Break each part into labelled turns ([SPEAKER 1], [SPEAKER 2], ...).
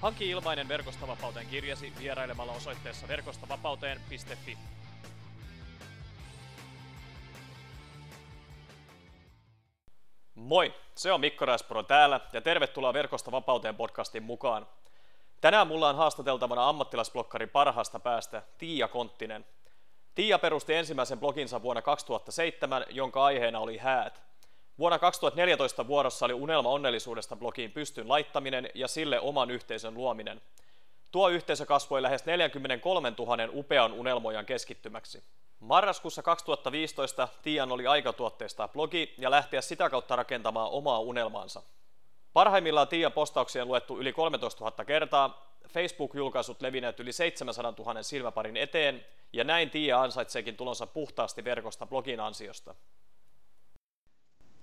[SPEAKER 1] Hanki ilmainen Verkostavapauteen kirjasi vierailemalla osoitteessa verkostavapauteen.fi. Moi, se on Mikko Räspuro täällä ja tervetuloa Verkosta vapauteen podcastin mukaan. Tänään mulla on haastateltavana ammattilaisblokkarin parhaasta päästä Tiia Konttinen. Tiia perusti ensimmäisen bloginsa vuonna 2007, jonka aiheena oli häät. Vuonna 2014 vuorossa oli unelma onnellisuudesta blogiin pystyn laittaminen ja sille oman yhteisön luominen. Tuo yhteisö kasvoi lähes 43 000 upean unelmojan keskittymäksi. Marraskuussa 2015 Tian oli aika tuotteistaa blogi ja lähteä sitä kautta rakentamaan omaa unelmaansa. Parhaimmillaan Tian postauksia on luettu yli 13 000 kertaa, Facebook-julkaisut levinneet yli 700 000 silmäparin eteen, ja näin Tia ansaitseekin tulonsa puhtaasti verkosta blogin ansiosta.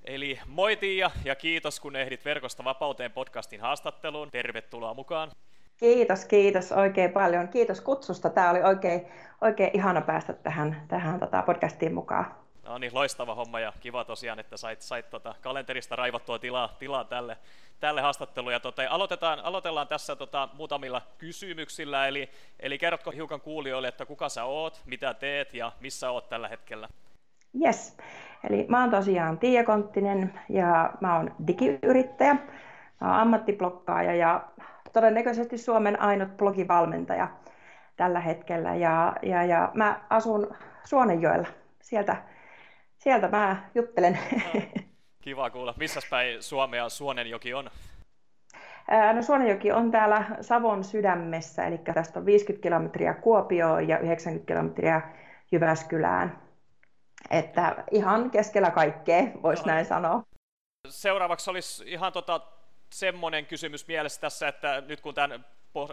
[SPEAKER 1] Eli moi Tiia ja kiitos kun ehdit Verkosta vapauteen podcastin haastatteluun. Tervetuloa mukaan.
[SPEAKER 2] Kiitos, kiitos oikein paljon. Kiitos kutsusta. Tämä oli oikein, oikein ihana päästä tähän, tähän tota podcastiin mukaan.
[SPEAKER 1] No niin, loistava homma ja kiva tosiaan, että sait, sait tota kalenterista raivattua tilaa, tilaa tälle, tälle haastatteluun. Ja tota, aloitetaan, aloitellaan tässä tota, muutamilla kysymyksillä, eli, eli kerrotko hiukan kuulijoille, että kuka sä oot, mitä teet ja missä oot tällä hetkellä?
[SPEAKER 2] Yes, eli mä oon tosiaan Tiia Konttinen ja mä oon digiyrittäjä, mä oon ammattiblokkaaja ja todennäköisesti Suomen ainut blogivalmentaja tällä hetkellä. Ja, ja, ja mä asun Suonenjoella, sieltä, sieltä mä juttelen. No,
[SPEAKER 1] kiva kuulla. Missä päin Suomea Suonenjoki on?
[SPEAKER 2] No Suonenjoki on täällä Savon sydämessä, eli tästä on 50 kilometriä Kuopioon ja 90 kilometriä Jyväskylään. Että ihan keskellä kaikkea, voisi näin sanoa.
[SPEAKER 1] Seuraavaksi olisi ihan tota, semmoinen kysymys mielessä tässä, että nyt kun tämän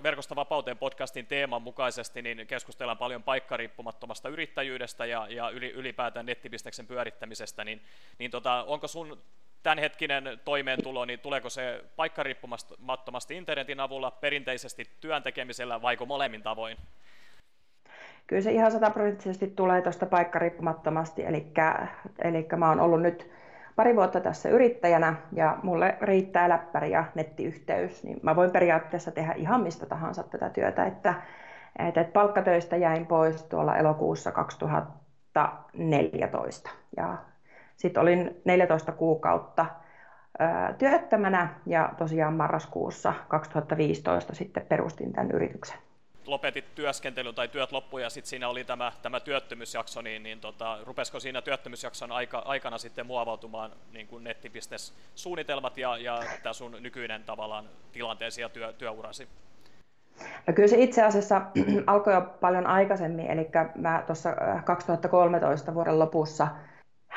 [SPEAKER 1] Verkosta vapauteen podcastin teeman mukaisesti, niin keskustellaan paljon paikkariippumattomasta yrittäjyydestä ja, ja ylipäätään nettibisneksen pyörittämisestä, niin, niin tota, onko sun tämänhetkinen toimeentulo, niin tuleeko se paikkariippumattomasti internetin avulla, perinteisesti työn tekemisellä vaiko molemmin tavoin?
[SPEAKER 2] Kyllä se ihan sataprosenttisesti tulee tuosta paikkariippumattomasti, eli, eli mä oon ollut nyt pari vuotta tässä yrittäjänä ja mulle riittää läppäri ja nettiyhteys, niin mä voin periaatteessa tehdä ihan mistä tahansa tätä työtä, että, että palkkatöistä jäin pois tuolla elokuussa 2014 ja sitten olin 14 kuukautta työttömänä ja tosiaan marraskuussa 2015 sitten perustin tämän yrityksen
[SPEAKER 1] lopetit työskentelyn tai työt loppu ja sitten siinä oli tämä, tämä työttömyysjakso, niin, niin tota, rupesiko siinä työttömyysjakson aika, aikana sitten muovautumaan niin kuin suunnitelmat ja, ja tämä sun nykyinen tavallaan tilanteesi ja työ, työurasi?
[SPEAKER 2] No kyllä se itse asiassa alkoi jo paljon aikaisemmin, eli mä tuossa 2013 äh, vuoden lopussa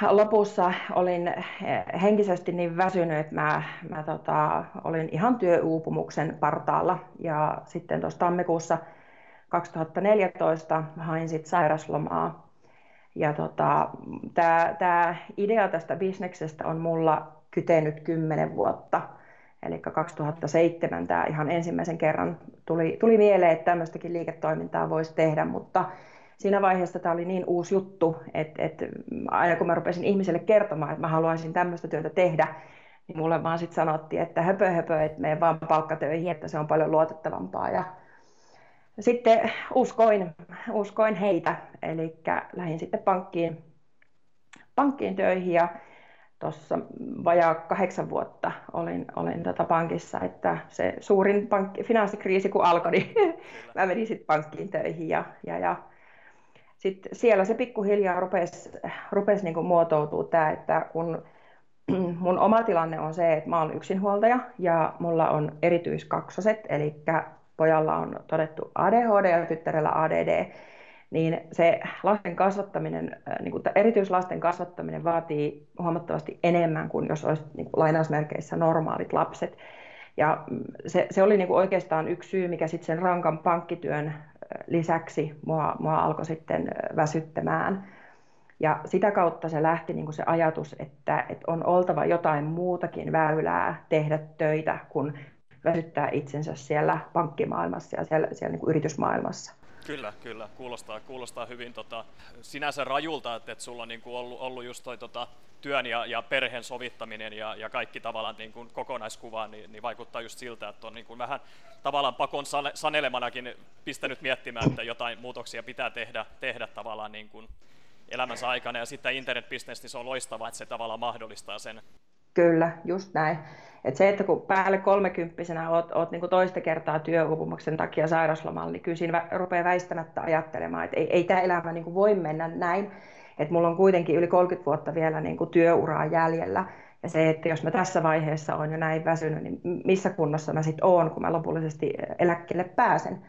[SPEAKER 2] lopussa olin eh, henkisesti niin väsynyt, että mä, mä tota, olin ihan työuupumuksen partaalla. Ja sitten tuossa tammikuussa 2014 hain sit sairaslomaa. Ja tota, tämä idea tästä bisneksestä on mulla kytenyt kymmenen vuotta. Eli 2007 tämä ihan ensimmäisen kerran tuli, tuli mieleen, että tämmöistäkin liiketoimintaa voisi tehdä, mutta siinä vaiheessa tämä oli niin uusi juttu, että, että aina kun mä rupesin ihmiselle kertomaan, että mä haluaisin tämmöistä työtä tehdä, niin mulle vaan sitten sanottiin, että höpö höpö, että mene vaan palkkatöihin, että se on paljon luotettavampaa. Ja sitten uskoin, uskoin heitä, eli lähdin sitten pankkiin, pankkiin töihin ja tuossa vajaa kahdeksan vuotta olin, olin tota pankissa, että se suurin pankki, finanssikriisi kun alkoi, niin mä menin sitten pankkiin töihin ja, ja, ja sitten siellä se pikkuhiljaa rupesi, rupesi niin muotoutua tämä, että kun mun oma tilanne on se, että mä olen yksinhuoltaja ja mulla on erityiskaksoset, eli pojalla on todettu ADHD ja tyttärellä ADD, niin se lasten kasvattaminen, äh, niin kuin erityislasten kasvattaminen vaatii huomattavasti enemmän kuin jos olisi niin kuin lainausmerkeissä normaalit lapset. Ja mm, se, se oli niin kuin oikeastaan yksi syy, mikä sitten sen rankan pankkityön lisäksi mua, mua alkoi sitten väsyttämään. Ja sitä kautta se lähti niin kuin se ajatus, että, että on oltava jotain muutakin väylää tehdä töitä kuin väsyttää itsensä siellä pankkimaailmassa ja siellä, siellä niin kuin yritysmaailmassa.
[SPEAKER 1] Kyllä, kyllä. Kuulostaa, kuulostaa hyvin tota, sinänsä rajulta, että, että sulla on niin kuin ollut, ollut just toi tota, työn ja, ja perheen sovittaminen ja, ja kaikki tavallaan niin kuin kokonaiskuva, niin, niin vaikuttaa just siltä, että on niin kuin vähän tavallaan pakon sanelemanakin pistänyt miettimään, että jotain muutoksia pitää tehdä, tehdä tavallaan niin kuin elämänsä aikana. Ja sitten internetbisnes, niin se on loistavaa, että se tavallaan mahdollistaa sen.
[SPEAKER 2] Kyllä, just näin. Et se, että kun päälle kolmekymppisenä oot, oot niin toista kertaa työuupumuksen takia sairaslomalla, niin kyllä siinä rupeaa väistämättä ajattelemaan, että ei, ei tämä elämä niin voi mennä näin. Että mulla on kuitenkin yli 30 vuotta vielä niin työuraa jäljellä. Ja se, että jos mä tässä vaiheessa on jo näin väsynyt, niin missä kunnossa mä sitten oon, kun mä lopullisesti eläkkeelle pääsen.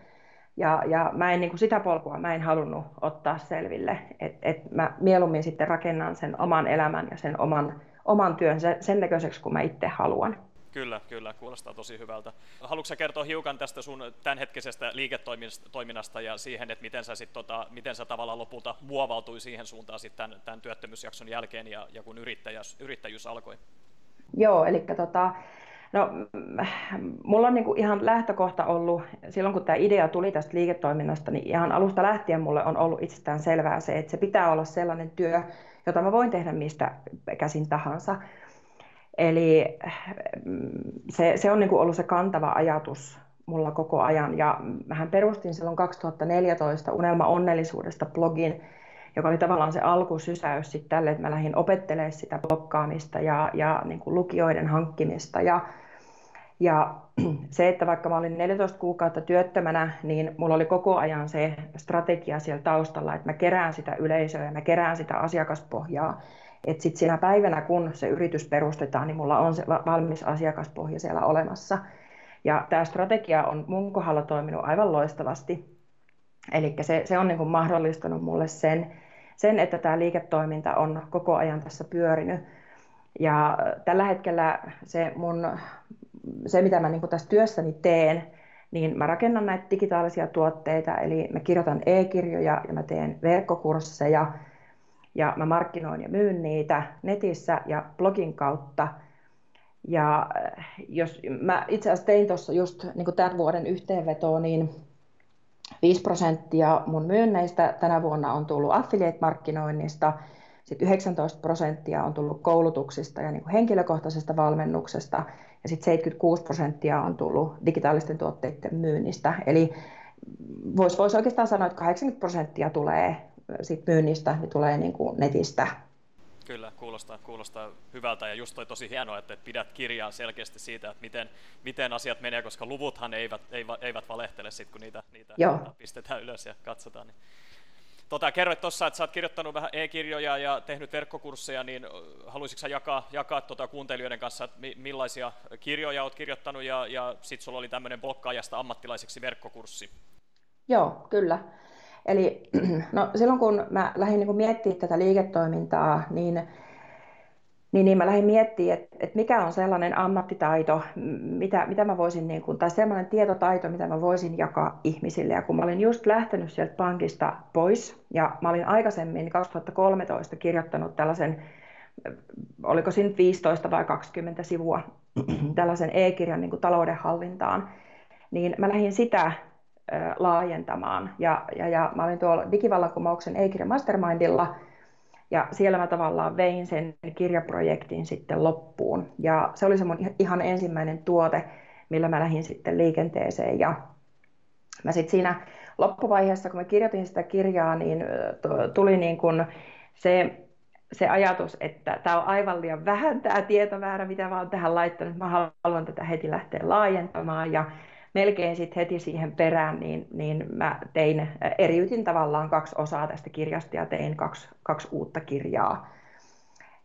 [SPEAKER 2] Ja, ja mä en niin kuin sitä polkua mä en halunnut ottaa selville. että et mä mieluummin sitten rakennan sen oman elämän ja sen oman oman työn sen näköiseksi, kun mä itse haluan.
[SPEAKER 1] Kyllä, kyllä, kuulostaa tosi hyvältä. Haluatko kertoa hiukan tästä sun tämänhetkisestä liiketoiminnasta ja siihen, että miten sä, sit, tota, miten sä tavallaan lopulta muovautui siihen suuntaan sit tämän, tämän työttömyysjakson jälkeen ja, ja kun yrittäjyys, yrittäjyys alkoi?
[SPEAKER 2] Joo, eli tota, no, mulla on niinku ihan lähtökohta ollut, silloin kun tämä idea tuli tästä liiketoiminnasta, niin ihan alusta lähtien mulle on ollut itsestään selvää se, että se pitää olla sellainen työ, jota mä voin tehdä mistä käsin tahansa. Eli mm, se, se on niin ollut se kantava ajatus mulla koko ajan. Ja mähän perustin silloin 2014 Unelma onnellisuudesta blogin, joka oli tavallaan se alkusysäys sitten tälle, että mä lähdin opettelemaan sitä blokkaamista ja, ja niin lukijoiden hankkimista. Ja, ja se, että vaikka mä olin 14 kuukautta työttömänä, niin mulla oli koko ajan se strategia siellä taustalla, että mä kerään sitä yleisöä ja mä kerään sitä asiakaspohjaa. Että sitten siinä päivänä, kun se yritys perustetaan, niin mulla on se valmis asiakaspohja siellä olemassa. Ja tämä strategia on mun kohdalla toiminut aivan loistavasti. Eli se, se on niin kuin mahdollistanut mulle sen, sen, että tämä liiketoiminta on koko ajan tässä pyörinyt. Ja tällä hetkellä se mun se, mitä mä niin tässä työssäni teen, niin mä rakennan näitä digitaalisia tuotteita, eli mä kirjoitan e-kirjoja ja mä teen verkkokursseja. Ja mä markkinoin ja myyn niitä netissä ja blogin kautta. Ja äh, jos mä itse asiassa tein tuossa just niin tämän vuoden yhteenvetoa, niin 5 prosenttia mun myynneistä tänä vuonna on tullut affiliate-markkinoinnista, sitten 19 prosenttia on tullut koulutuksista ja niin henkilökohtaisesta valmennuksesta, ja sitten 76 prosenttia on tullut digitaalisten tuotteiden myynnistä. Eli voisi vois oikeastaan sanoa, että 80 prosenttia tulee sit myynnistä, niin tulee niin kuin netistä.
[SPEAKER 1] Kyllä, kuulostaa, kuulostaa hyvältä ja just toi tosi hienoa, että pidät kirjaa selkeästi siitä, että miten, miten asiat menee, koska luvuthan eivät, eivät, eivät valehtele sit, kun niitä, niitä pistetään ylös ja katsotaan. Niin Tota, kerroit tuossa, että sä oot kirjoittanut vähän e-kirjoja ja tehnyt verkkokursseja, niin haluaisitko jakaa, jakaa tuota kuuntelijoiden kanssa, että millaisia kirjoja olet kirjoittanut ja, ja sitten sulla oli tämmöinen blokkaajasta ammattilaiseksi verkkokurssi?
[SPEAKER 2] Joo, kyllä. Eli no, silloin kun mä lähdin niin miettimään tätä liiketoimintaa, niin niin, niin mä lähdin miettimään, että, että mikä on sellainen ammattitaito, mitä, mitä mä voisin, niin kuin, tai sellainen tietotaito, mitä mä voisin jakaa ihmisille. Ja kun mä olin just lähtenyt sieltä pankista pois, ja mä olin aikaisemmin 2013 kirjoittanut tällaisen, oliko siinä 15 vai 20 sivua, tällaisen e-kirjan niin kuin taloudenhallintaan, niin mä lähdin sitä laajentamaan. Ja, ja, ja mä olin tuolla digivallankumouksen e-kirjan mastermindilla, ja siellä mä tavallaan vein sen kirjaprojektin sitten loppuun. Ja se oli se mun ihan ensimmäinen tuote, millä mä lähdin sitten liikenteeseen. Ja mä sitten siinä loppuvaiheessa, kun mä kirjoitin sitä kirjaa, niin tuli niin kuin se, se ajatus, että tämä on aivan liian vähän tämä tietomäärä, mitä mä oon tähän laittanut. Mä haluan tätä heti lähteä laajentamaan. Ja melkein sitten heti siihen perään, niin, niin mä tein, äh, eriytin tavallaan kaksi osaa tästä kirjasta ja tein kaksi, kaksi uutta kirjaa.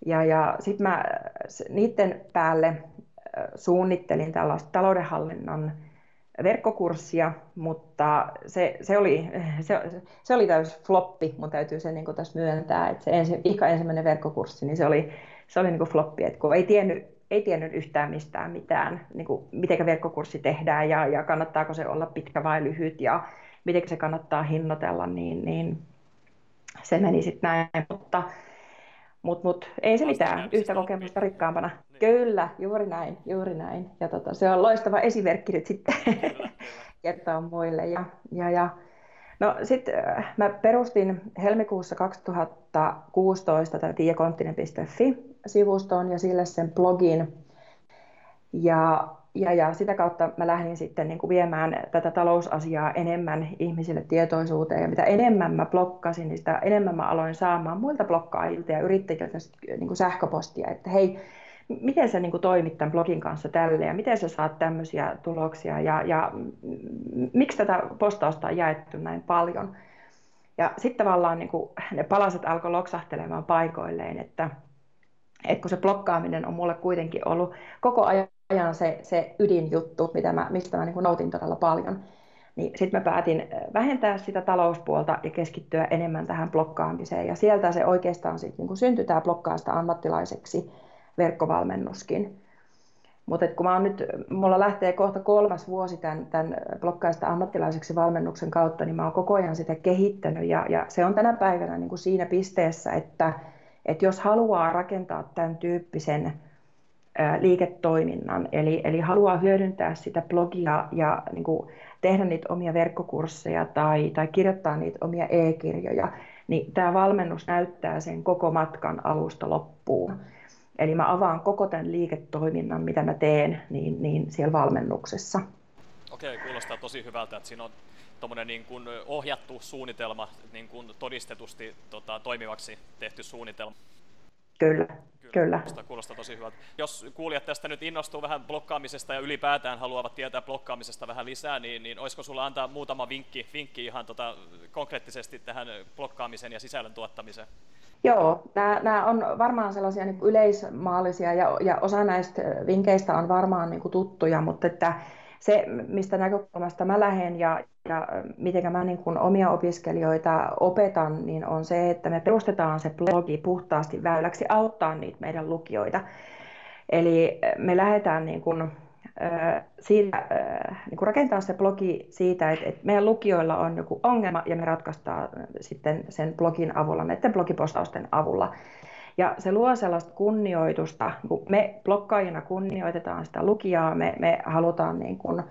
[SPEAKER 2] Ja, ja sitten mä niiden päälle äh, suunnittelin tällaista taloudenhallinnon verkkokurssia, mutta se, se, oli, se, se oli täys floppi, mun täytyy se niin tässä myöntää, että se ensi, ensimmäinen verkkokurssi, niin se oli, se oli niin floppi, että kun ei tiennyt ei tiennyt yhtään mistään mitään, niin kuin, miten verkkokurssi tehdään ja, ja kannattaako se olla pitkä vai lyhyt ja miten se kannattaa hinnoitella, niin, niin se meni sitten näin. Mutta mutta mut, ei se mitään, yhtä kokemusta rikkaampana. Niin. Kyllä, juuri näin, juuri näin. Ja tota, se on loistava esimerkki nyt sitten kertoa muille. Ja, ja, ja. No sitten äh, mä perustin helmikuussa 2016 tämän tiekonttinen.fi-sivuston ja sille sen blogin. Ja ja, ja sitä kautta mä lähdin sitten niin kuin viemään tätä talousasiaa enemmän ihmisille tietoisuuteen. Ja mitä enemmän mä blokkasin, niin sitä enemmän mä aloin saamaan muilta blokkaajilta ja yrittäjiltä niin kuin sähköpostia, että hei, miten sä niin kuin toimit tämän blogin kanssa tälle ja miten sä saat tämmöisiä tuloksia ja, ja miksi tätä postausta on jaettu näin paljon. Ja sitten tavallaan niin kuin ne palaset alkoi loksahtelemaan paikoilleen, että, että kun se blokkaaminen on mulle kuitenkin ollut koko ajan se, se ydinjuttu, mitä mä, mistä mä niin kuin nautin todella paljon. Niin sitten mä päätin vähentää sitä talouspuolta ja keskittyä enemmän tähän blokkaamiseen. Ja sieltä se oikeastaan sitten niin syntyi tämä blokkaasta ammattilaiseksi verkkovalmennuskin. Mutta kun mä oon nyt, mulla lähtee kohta kolmas vuosi tämän, tämän blokkaista ammattilaiseksi valmennuksen kautta, niin mä oon koko ajan sitä kehittänyt. Ja, ja se on tänä päivänä niin kuin siinä pisteessä, että, että jos haluaa rakentaa tämän tyyppisen liiketoiminnan, eli, eli haluaa hyödyntää sitä blogia ja niin kuin, tehdä niitä omia verkkokursseja tai, tai kirjoittaa niitä omia e-kirjoja, niin tämä valmennus näyttää sen koko matkan alusta loppuun. Eli mä avaan koko tämän liiketoiminnan, mitä mä teen, niin, niin siellä valmennuksessa.
[SPEAKER 1] Okei, kuulostaa tosi hyvältä, että siinä on tuommoinen niin kuin ohjattu suunnitelma, niin kuin todistetusti tota, toimivaksi tehty suunnitelma.
[SPEAKER 2] Kyllä, Kyllä.
[SPEAKER 1] Kuulostaa, kuulostaa tosi hyvältä. Jos kuulijat tästä nyt innostuu vähän blokkaamisesta ja ylipäätään haluavat tietää blokkaamisesta vähän lisää, niin, niin olisiko sulla antaa muutama vinkki, vinkki ihan tota, konkreettisesti tähän blokkaamiseen ja sisällön tuottamiseen?
[SPEAKER 2] Joo, nämä, nämä on varmaan sellaisia niin yleismaallisia ja, ja osa näistä vinkkeistä on varmaan niin kuin tuttuja, mutta että se, mistä näkökulmasta mä lähden ja, ja miten mä niin kuin omia opiskelijoita opetan, niin on se, että me perustetaan se blogi puhtaasti väyläksi auttaa niitä meidän lukijoita. Eli me lähdetään niin kuin, siitä, niin kuin rakentaa se blogi siitä, että, että meidän lukijoilla on joku ongelma ja me ratkaistaan sitten sen blogin avulla, näiden blogipostausten avulla. Ja se luo sellaista kunnioitusta, kun me blokkaajina kunnioitetaan sitä lukijaa, me, me halutaan niin kuin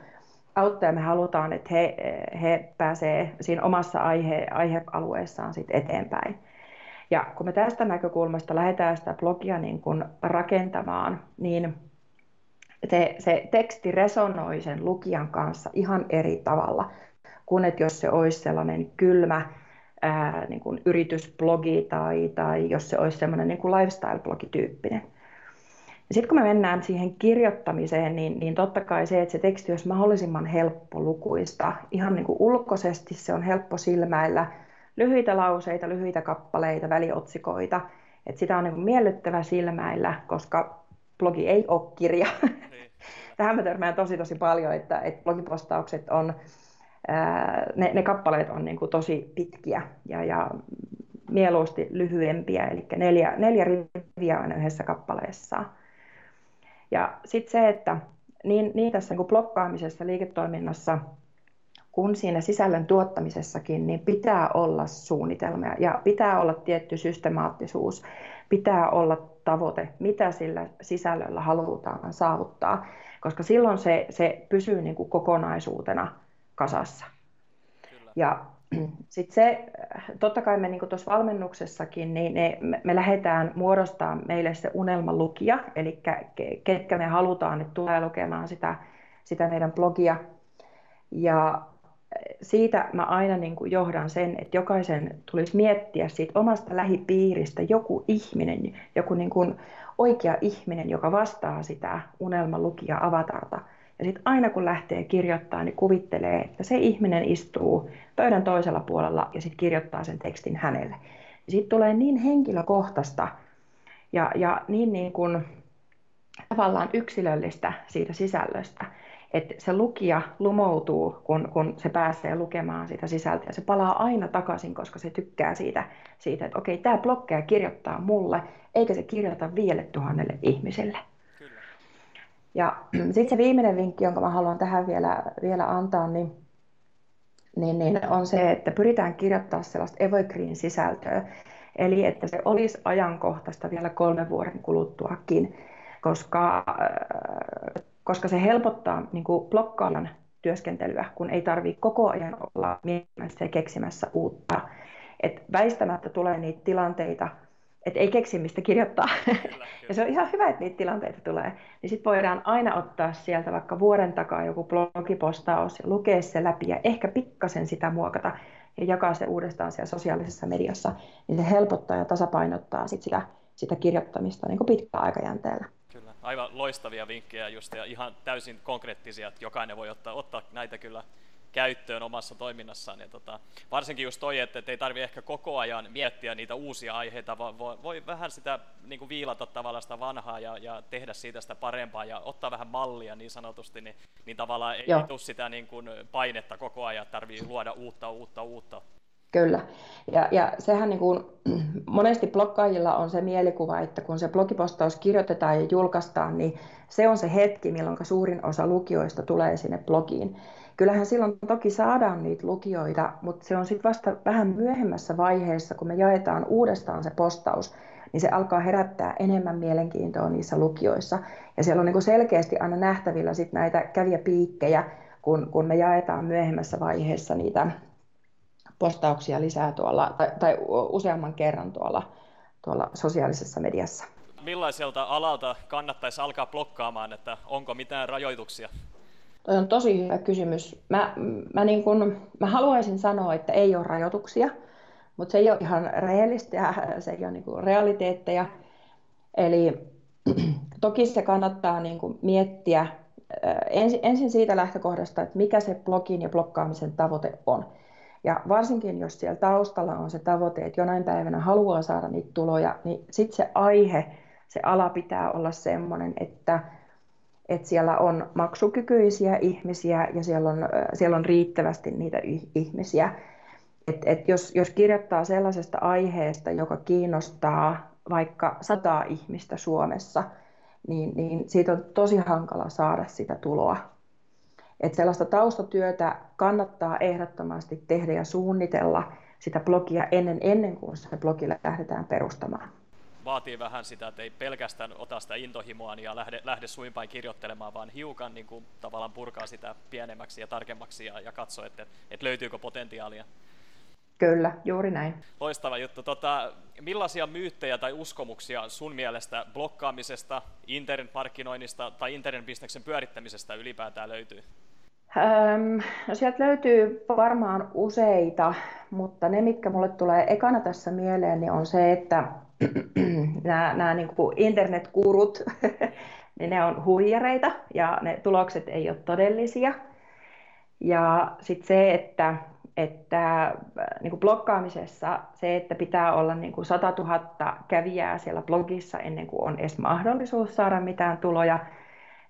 [SPEAKER 2] auttaa ja me halutaan, että he, he pääsee siinä omassa aihe, aihealueessaan sit eteenpäin. Ja kun me tästä näkökulmasta lähdetään sitä blogia niin kuin rakentamaan, niin se, se teksti resonoi sen lukijan kanssa ihan eri tavalla kuin että jos se olisi sellainen kylmä, ää, niin kuin yritysblogi tai, tai jos se olisi semmoinen niin kuin lifestyle-blogityyppinen. Sitten kun me mennään siihen kirjoittamiseen, niin, niin totta kai se, että se teksti olisi mahdollisimman helppo lukuista. Ihan niin kuin ulkoisesti se on helppo silmäillä. Lyhyitä lauseita, lyhyitä kappaleita, väliotsikoita. Että sitä on niin kuin miellyttävä silmäillä, koska blogi ei ole kirja. Niin, Tähän mä törmään tosi tosi paljon, että, että blogipostaukset on ne, ne kappaleet on niin kuin tosi pitkiä ja, ja mieluusti lyhyempiä, eli neljä, neljä riviä aina yhdessä kappaleessa. Ja sitten se, että niin, niin tässä niin kuin blokkaamisessa liiketoiminnassa kuin siinä sisällön tuottamisessakin, niin pitää olla suunnitelmia ja pitää olla tietty systemaattisuus, pitää olla tavoite, mitä sillä sisällöllä halutaan saavuttaa, koska silloin se, se pysyy niin kuin kokonaisuutena kasassa. Kyllä. Ja sitten se, totta kai me niin tuossa valmennuksessakin, niin ne, me, me lähdetään muodostaa meille se unelmalukija, eli ketkä me halutaan, että tulee lukemaan sitä, sitä meidän blogia. Ja siitä mä aina niin kuin johdan sen, että jokaisen tulisi miettiä siitä omasta lähipiiristä joku ihminen, joku niin kuin oikea ihminen, joka vastaa sitä unelmalukija avatarta ja sitten aina kun lähtee kirjoittamaan, niin kuvittelee, että se ihminen istuu pöydän toisella puolella ja sitten kirjoittaa sen tekstin hänelle. Siitä tulee niin henkilökohtaista ja, ja niin, niin kuin, tavallaan yksilöllistä siitä sisällöstä, että se lukija lumoutuu, kun, kun se pääsee lukemaan sitä sisältöä. Se palaa aina takaisin, koska se tykkää siitä, siitä että okei, tämä blokkeja kirjoittaa mulle, eikä se kirjoita viidelle tuhannelle ihmiselle. Ja sitten se viimeinen vinkki, jonka mä haluan tähän vielä, vielä antaa, niin, niin, niin on se, että pyritään kirjoittaa sellaista evergreen-sisältöä, eli että se olisi ajankohtaista vielä kolmen vuoden kuluttuakin, koska, äh, koska se helpottaa niin blokkaajan työskentelyä, kun ei tarvitse koko ajan olla miettimässä ja keksimässä uutta. Et väistämättä tulee niitä tilanteita, että ei keksi mistä kirjoittaa. Kyllä, ja se on ihan hyvä, että niitä tilanteita tulee. Niin sitten voidaan aina ottaa sieltä vaikka vuoden takaa joku blogipostaus ja lukea se läpi ja ehkä pikkasen sitä muokata ja jakaa se uudestaan siellä sosiaalisessa mediassa, niin se helpottaa ja tasapainottaa sit sitä, sitä kirjoittamista niin kuin pitkällä aikajänteellä.
[SPEAKER 1] Kyllä, aivan loistavia vinkkejä just ja ihan täysin konkreettisia, että jokainen voi ottaa, ottaa näitä kyllä käyttöön omassa toiminnassaan. Ja tota, varsinkin just toi, että ei tarvitse ehkä koko ajan miettiä niitä uusia aiheita, vaan voi, voi vähän sitä niin kuin viilata tavallaan sitä vanhaa ja, ja tehdä siitä sitä parempaa ja ottaa vähän mallia niin sanotusti, niin, niin tavallaan ei, ei tule sitä niin kuin painetta koko ajan, että tarvitsee luoda uutta, uutta, uutta.
[SPEAKER 2] Kyllä. Ja, ja sehän niin kuin, monesti blokkaajilla on se mielikuva, että kun se blogipostaus kirjoitetaan ja julkaistaan, niin se on se hetki, milloin suurin osa lukijoista tulee sinne blogiin. Kyllähän silloin toki saadaan niitä lukijoita, mutta se on sitten vasta vähän myöhemmässä vaiheessa, kun me jaetaan uudestaan se postaus, niin se alkaa herättää enemmän mielenkiintoa niissä lukijoissa. Ja siellä on niin selkeästi aina nähtävillä sit näitä kävijäpiikkejä, kun, kun me jaetaan myöhemmässä vaiheessa niitä postauksia lisää tuolla, tai, tai useamman kerran tuolla, tuolla sosiaalisessa mediassa.
[SPEAKER 1] Millaiselta alalta kannattaisi alkaa blokkaamaan, että onko mitään rajoituksia?
[SPEAKER 2] Toi on tosi hyvä kysymys. Mä, mä, niin kun, mä haluaisin sanoa, että ei ole rajoituksia, mutta se ei ole ihan rehellistä ja se ei ole niin realiteetteja. Eli toki se kannattaa niin kuin miettiä ensin, ensin siitä lähtökohdasta, että mikä se blogin ja blokkaamisen tavoite on. Ja varsinkin, jos siellä taustalla on se tavoite, että jonain päivänä haluaa saada niitä tuloja, niin sitten se aihe, se ala pitää olla sellainen, että että siellä on maksukykyisiä ihmisiä ja siellä on, siellä on riittävästi niitä ihmisiä. Et, et jos, jos kirjoittaa sellaisesta aiheesta, joka kiinnostaa vaikka sataa ihmistä Suomessa, niin, niin siitä on tosi hankala saada sitä tuloa. Et sellaista taustatyötä kannattaa ehdottomasti tehdä ja suunnitella sitä blogia ennen, ennen kuin se blogille lähdetään perustamaan
[SPEAKER 1] vaatii vähän sitä, että ei pelkästään ota sitä intohimoa ja lähde, lähde suinpäin kirjoittelemaan, vaan hiukan niin kuin, tavallaan purkaa sitä pienemmäksi ja tarkemmaksi ja, ja katsoa, että, että löytyykö potentiaalia.
[SPEAKER 2] Kyllä, juuri näin.
[SPEAKER 1] Loistava juttu. Tota, millaisia myyttejä tai uskomuksia sun mielestä blokkaamisesta, internetmarkkinoinnista tai internetbisneksen pyörittämisestä ylipäätään löytyy?
[SPEAKER 2] No sieltä löytyy varmaan useita, mutta ne, mitkä mulle tulee ekana tässä mieleen, niin on se, että nämä, nämä niin kuin internetkurut, niin ne on huijareita ja ne tulokset ei ole todellisia. Ja sitten se, että, että niin kuin blokkaamisessa se, että pitää olla niin kuin 100 000 kävijää siellä blogissa ennen kuin on edes mahdollisuus saada mitään tuloja.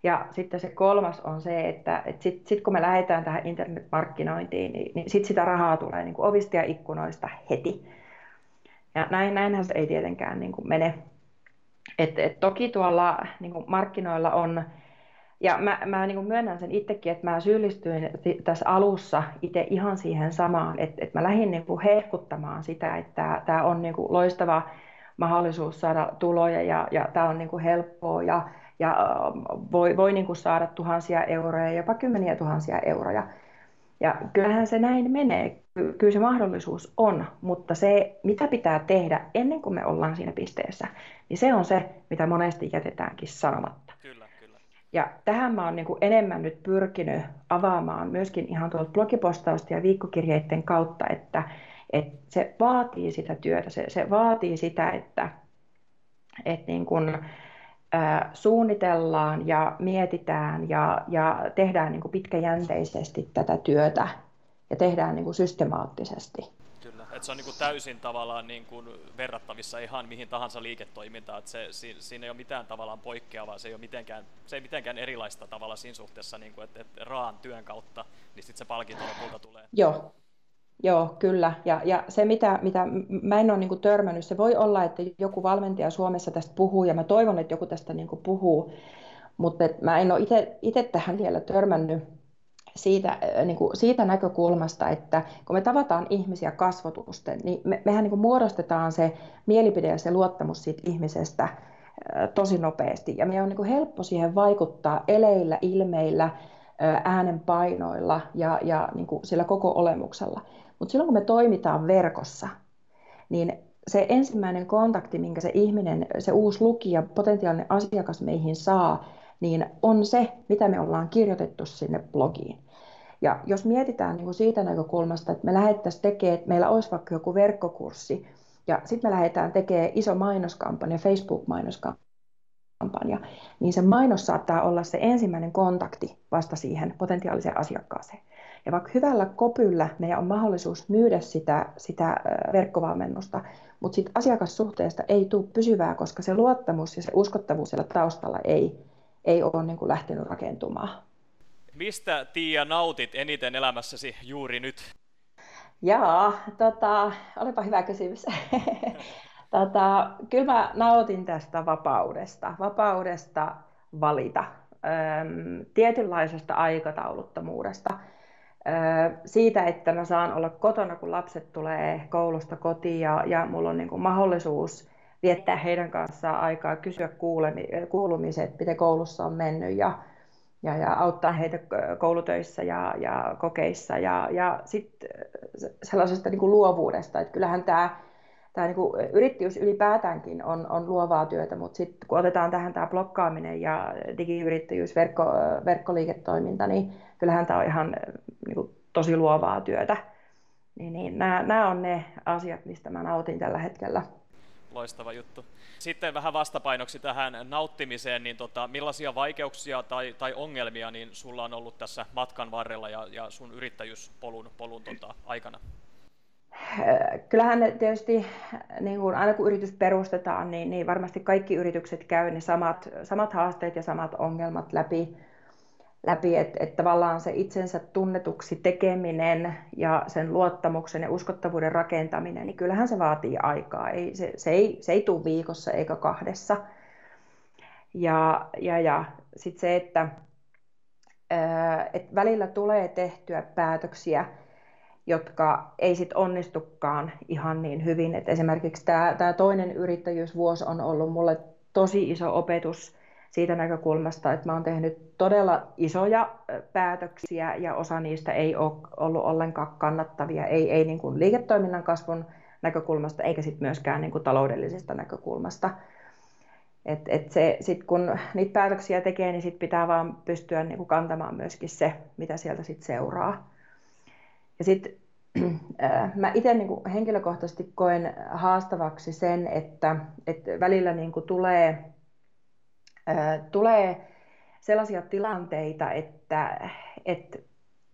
[SPEAKER 2] Ja sitten se kolmas on se, että, että sitten sit kun me lähdetään tähän internetmarkkinointiin, niin, niin sitten sitä rahaa tulee niin kuin ovista ja ikkunoista heti. Ja näin, näinhän se ei tietenkään niin kuin mene. Et, et toki tuolla niin kuin markkinoilla on, ja mä, mä niin kuin myönnän sen itsekin, että mä syyllistyin tässä alussa itse ihan siihen samaan, että, että mä lähdin niin kuin hehkuttamaan sitä, että tämä on niin kuin loistava mahdollisuus saada tuloja ja, ja tämä on niin kuin helppoa ja, ja voi, voi niin kuin saada tuhansia euroja, jopa kymmeniä tuhansia euroja. Ja kyllähän se näin menee, kyllä se mahdollisuus on, mutta se, mitä pitää tehdä ennen kuin me ollaan siinä pisteessä, niin se on se, mitä monesti jätetäänkin sanomatta.
[SPEAKER 1] Kyllä, kyllä.
[SPEAKER 2] Ja tähän mä oon niin kuin enemmän nyt pyrkinyt avaamaan myöskin ihan tuolta blogipostausta ja viikkokirjeiden kautta, että, että se vaatii sitä työtä, se, se vaatii sitä, että, että niin kuin, suunnitellaan ja mietitään ja, ja tehdään niin kuin pitkäjänteisesti tätä työtä ja tehdään niin kuin systemaattisesti.
[SPEAKER 1] Kyllä, että se on niin kuin täysin tavallaan niin kuin verrattavissa ihan mihin tahansa liiketoimintaan, että se, siinä ei ole mitään tavallaan poikkeavaa, se ei ole mitenkään, se ei mitenkään erilaista tavalla siinä suhteessa, niin kuin, että, että raan työn kautta, niin sitten se palkinto lopulta tulee.
[SPEAKER 2] Joo, Joo, kyllä. Ja, ja se, mitä, mitä mä en ole niin kuin törmännyt, se voi olla, että joku valmentaja Suomessa tästä puhuu, ja mä toivon, että joku tästä niin kuin puhuu, mutta mä en ole itse tähän vielä törmännyt. siitä, niin kuin siitä näkökulmasta, että kun me tavataan ihmisiä kasvotusten, niin me, mehän niin kuin muodostetaan se mielipide ja se luottamus siitä ihmisestä tosi nopeasti. Ja meidän on niin kuin helppo siihen vaikuttaa eleillä, ilmeillä, äänenpainoilla ja, ja niin kuin sillä koko olemuksella. Mutta silloin kun me toimitaan verkossa, niin se ensimmäinen kontakti, minkä se ihminen, se uusi lukija, potentiaalinen asiakas meihin saa, niin on se, mitä me ollaan kirjoitettu sinne blogiin. Ja jos mietitään niin kuin siitä näkökulmasta, että me lähdettäisiin tekemään, että meillä olisi vaikka joku verkkokurssi, ja sitten me lähdetään tekemään iso mainoskampanja, Facebook-mainoskampanja, niin se mainos saattaa olla se ensimmäinen kontakti vasta siihen potentiaaliseen asiakkaaseen. Ja vaikka hyvällä kopyllä meidän on mahdollisuus myydä sitä, sitä verkkovalmennusta, mutta siitä asiakassuhteesta ei tule pysyvää, koska se luottamus ja se uskottavuus siellä taustalla ei, ei ole niin kuin lähtenyt rakentumaan.
[SPEAKER 1] Mistä Tiia nautit eniten elämässäsi juuri nyt?
[SPEAKER 2] Jaa, tota, olipa hyvä kysymys. tota, kyllä mä nautin tästä vapaudesta, vapaudesta valita, äm, tietynlaisesta aikatauluttomuudesta, siitä, että mä saan olla kotona, kun lapset tulee koulusta kotiin ja, ja mulla on niin kuin mahdollisuus viettää heidän kanssaan aikaa, kysyä kuulumiset, miten koulussa on mennyt ja, ja, ja auttaa heitä koulutöissä ja, ja kokeissa. Ja, ja sitten sellaisesta niin kuin luovuudesta, että kyllähän tämä tämä niin kuin yrittäjyys ylipäätäänkin on, on luovaa työtä, mutta sitten kun otetaan tähän tämä blokkaaminen ja digiyrittäjyys, verkko, verkkoliiketoiminta, niin kyllähän tämä on ihan niin kuin, tosi luovaa työtä. Niin, niin, nämä, nämä on ne asiat, mistä mä nautin tällä hetkellä.
[SPEAKER 1] Loistava juttu. Sitten vähän vastapainoksi tähän nauttimiseen, niin tota, millaisia vaikeuksia tai, tai ongelmia niin sulla on ollut tässä matkan varrella ja, ja sun yrittäjyyspolun polun, tota, aikana?
[SPEAKER 2] Kyllähän tietysti niin kuin aina kun yritys perustetaan, niin, niin varmasti kaikki yritykset käy ne samat, samat haasteet ja samat ongelmat läpi läpi, että, että tavallaan se itsensä tunnetuksi tekeminen ja sen luottamuksen ja uskottavuuden rakentaminen, niin kyllähän se vaatii aikaa. Ei, se, se, ei, se ei tule viikossa eikä kahdessa. Ja, ja, ja sitten se, että, että välillä tulee tehtyä päätöksiä, jotka ei sit onnistukaan ihan niin hyvin. Et esimerkiksi tämä, toinen yrittäjyysvuosi on ollut mulle tosi iso opetus siitä näkökulmasta, että mä oon tehnyt todella isoja päätöksiä ja osa niistä ei ole ollut ollenkaan kannattavia, ei, ei niin kuin liiketoiminnan kasvun näkökulmasta eikä sit myöskään niin kuin taloudellisesta näkökulmasta. Et, et se, sit kun niitä päätöksiä tekee, niin sit pitää vaan pystyä niin kuin kantamaan myöskin se, mitä sieltä sit seuraa. Ja sitten mä itse niin henkilökohtaisesti koen haastavaksi sen, että, että välillä niin kuin tulee tulee sellaisia tilanteita, että, että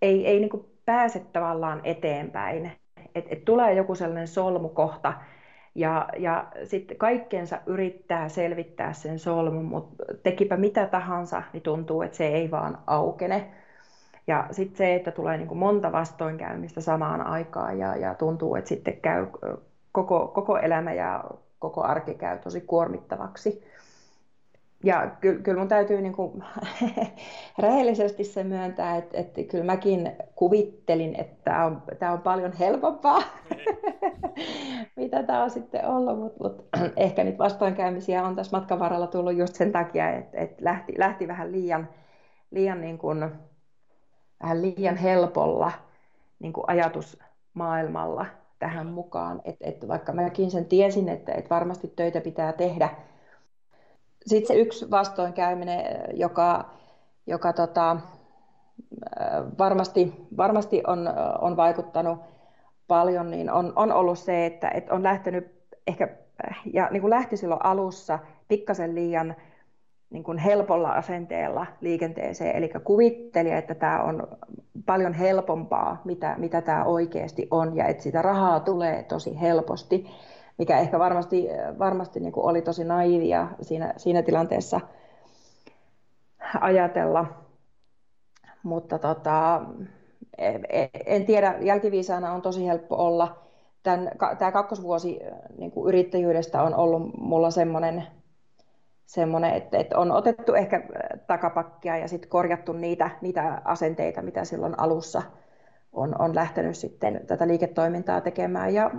[SPEAKER 2] ei, ei niin pääse tavallaan eteenpäin. Et, et tulee joku sellainen solmukohta, ja, ja sitten kaikkensa yrittää selvittää sen solmun, mutta tekipä mitä tahansa, niin tuntuu, että se ei vaan aukene. Ja sitten se, että tulee niin monta vastoinkäymistä samaan aikaan ja, ja tuntuu, että sitten käy koko, koko elämä ja koko arki käy tosi kuormittavaksi. Ja kyllä, kyllä mun täytyy niin kuin, rehellisesti se myöntää, että, että kyllä mäkin kuvittelin, että tämä on, tämä on paljon helpompaa, mitä tämä on sitten ollut, mutta, mutta ehkä niitä vastoinkäymisiä on tässä matkan varrella tullut just sen takia, että, että lähti, lähti vähän liian, liian, niin kuin, vähän liian helpolla niin kuin ajatusmaailmalla tähän mukaan, että, että vaikka mäkin sen tiesin, että, että varmasti töitä pitää tehdä, sitten se yksi vastoinkäyminen, joka, joka tota, varmasti, varmasti on, on vaikuttanut paljon, niin on, on ollut se, että, että on lähtenyt ehkä, ja niin kuin lähti silloin alussa pikkasen liian niin kuin helpolla asenteella liikenteeseen, eli kuvitteli, että tämä on paljon helpompaa, mitä, mitä tämä oikeasti on, ja että sitä rahaa tulee tosi helposti mikä ehkä varmasti, varmasti niin kuin oli tosi naivia siinä, siinä tilanteessa ajatella. Mutta tota, e, en tiedä, jälkiviisaana on tosi helppo olla. Tämä kakkosvuosi niin kuin yrittäjyydestä on ollut mulla semmoinen semmoinen, että, että on otettu ehkä takapakkia ja sitten korjattu niitä, niitä asenteita, mitä silloin alussa on, on lähtenyt sitten tätä liiketoimintaa tekemään. Ja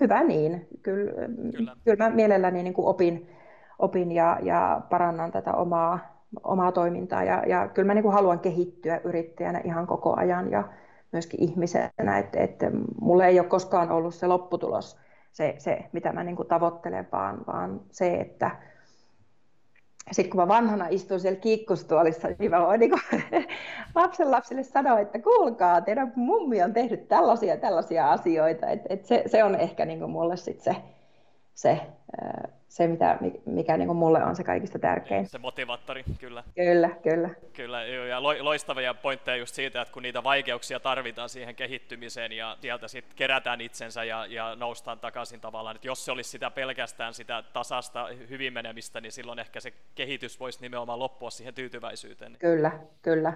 [SPEAKER 2] hyvä niin. Kyllä, kyllä. kyllä mä mielelläni niin kuin opin, opin ja, ja parannan tätä omaa, omaa toimintaa. Ja, ja kyllä mä niin kuin haluan kehittyä yrittäjänä ihan koko ajan ja myöskin ihmisenä. Että, että mulle ei ole koskaan ollut se lopputulos, se, se mitä mä niin kuin tavoittelen, vaan, vaan se, että sitten kun mä vanhana istun siellä kiikkustuolissa, niin mä voin niin lapsen lapsille sanoa, että kuulkaa, teidän mummi on tehnyt tällaisia tällaisia asioita. Et, et se, se on ehkä niin mulle sit se, se se, mitä, mikä niin kuin mulle on se kaikista tärkein.
[SPEAKER 1] Se motivaattori, kyllä.
[SPEAKER 2] Kyllä, kyllä.
[SPEAKER 1] Kyllä, ja loistavia pointteja just siitä, että kun niitä vaikeuksia tarvitaan siihen kehittymiseen ja sieltä sitten kerätään itsensä ja, ja noustaan takaisin tavallaan, että jos se olisi sitä pelkästään sitä tasasta hyvin menemistä, niin silloin ehkä se kehitys voisi nimenomaan loppua siihen tyytyväisyyteen.
[SPEAKER 2] Kyllä, kyllä.